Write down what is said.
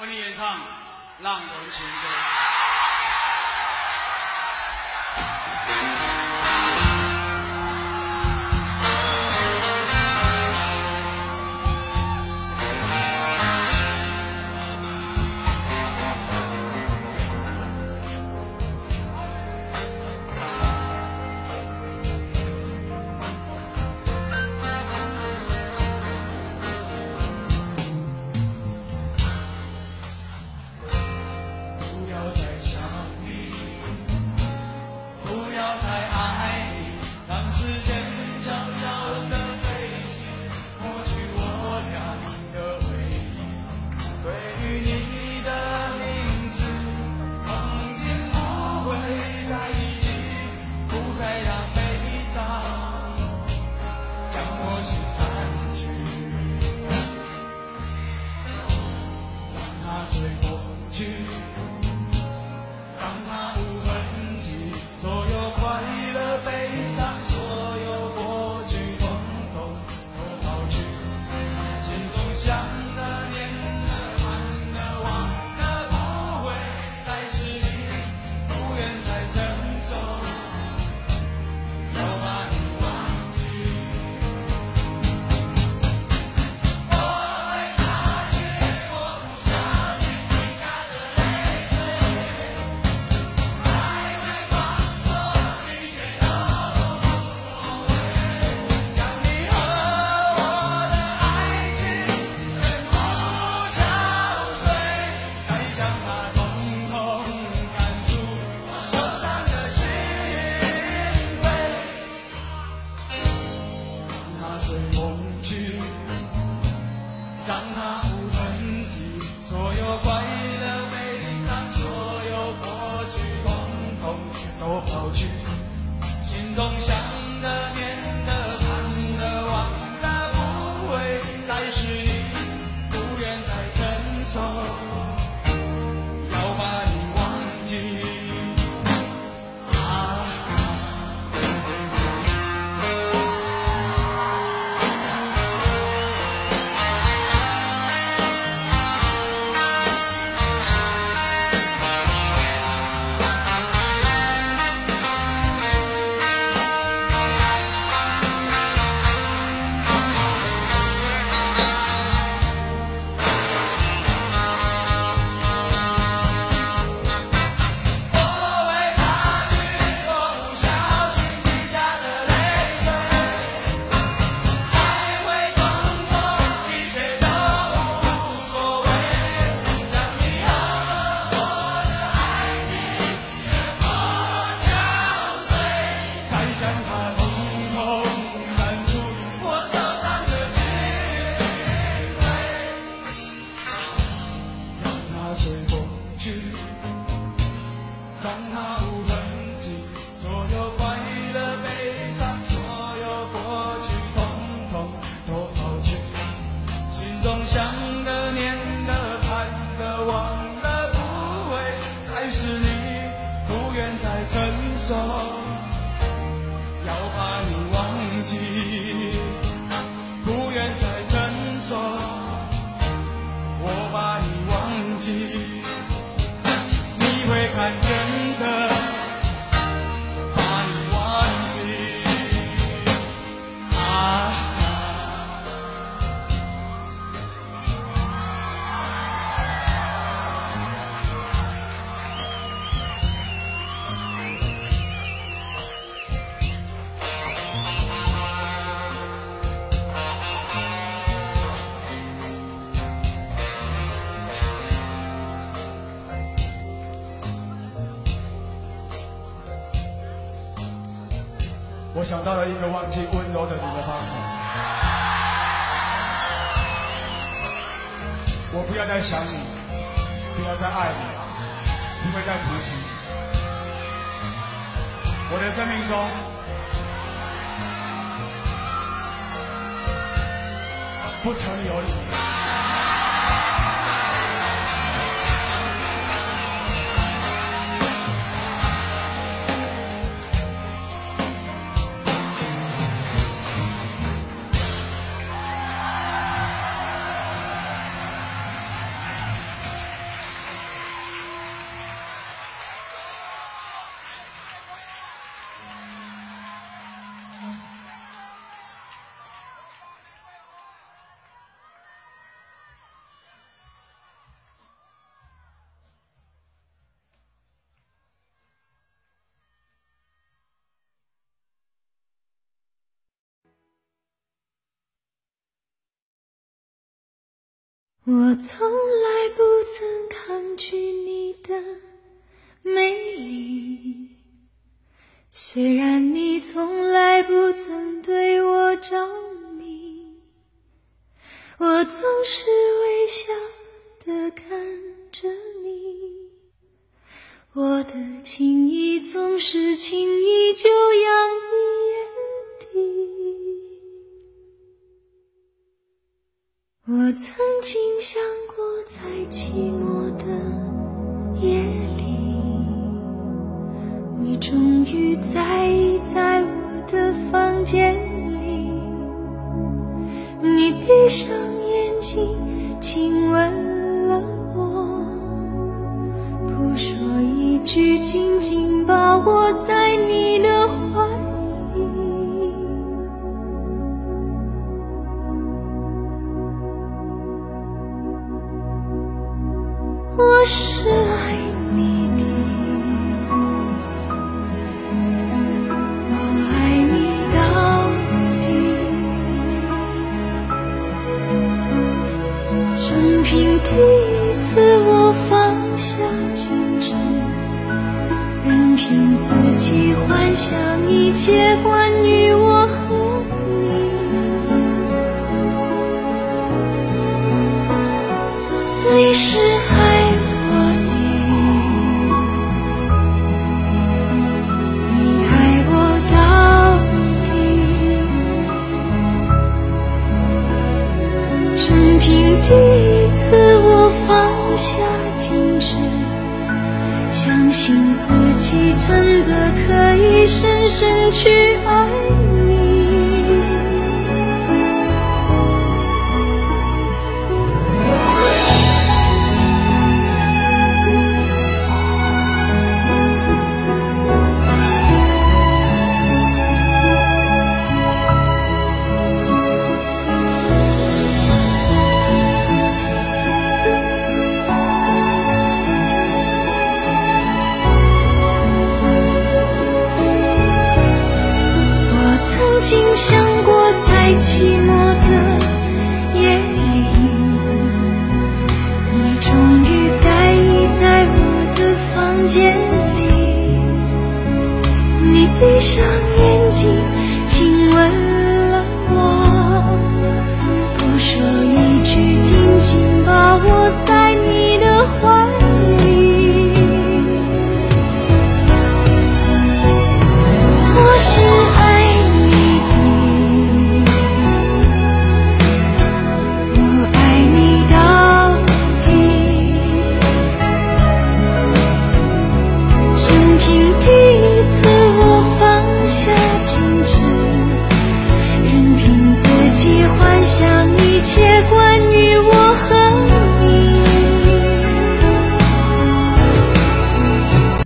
为你演唱浪人情歌。随风去，让它无痕迹。所有快乐、悲伤，所有过去，通通都抛去。心中想的、念的、盼的、望的，不会再是你。不愿再承受，要把你忘记。想到了一个忘记温柔的你的方法。我不要再想你，不要再爱你，不会再提起你。我的生命中，不曾有你。我从来不曾抗拒你的美丽，虽然你从来不曾对我着迷，我总是微笑的看着你，我的情意总是轻易就洋溢。我曾经想过，在寂寞的夜里，你终于在意在我的房间里。你闭上眼睛，亲因第一次，我放下矜持，任凭自己幻想一切关于我和你。你是信自己真的可以深深去爱你。想过，在寂寞的夜里，你终于在意在我的房间里。你闭上眼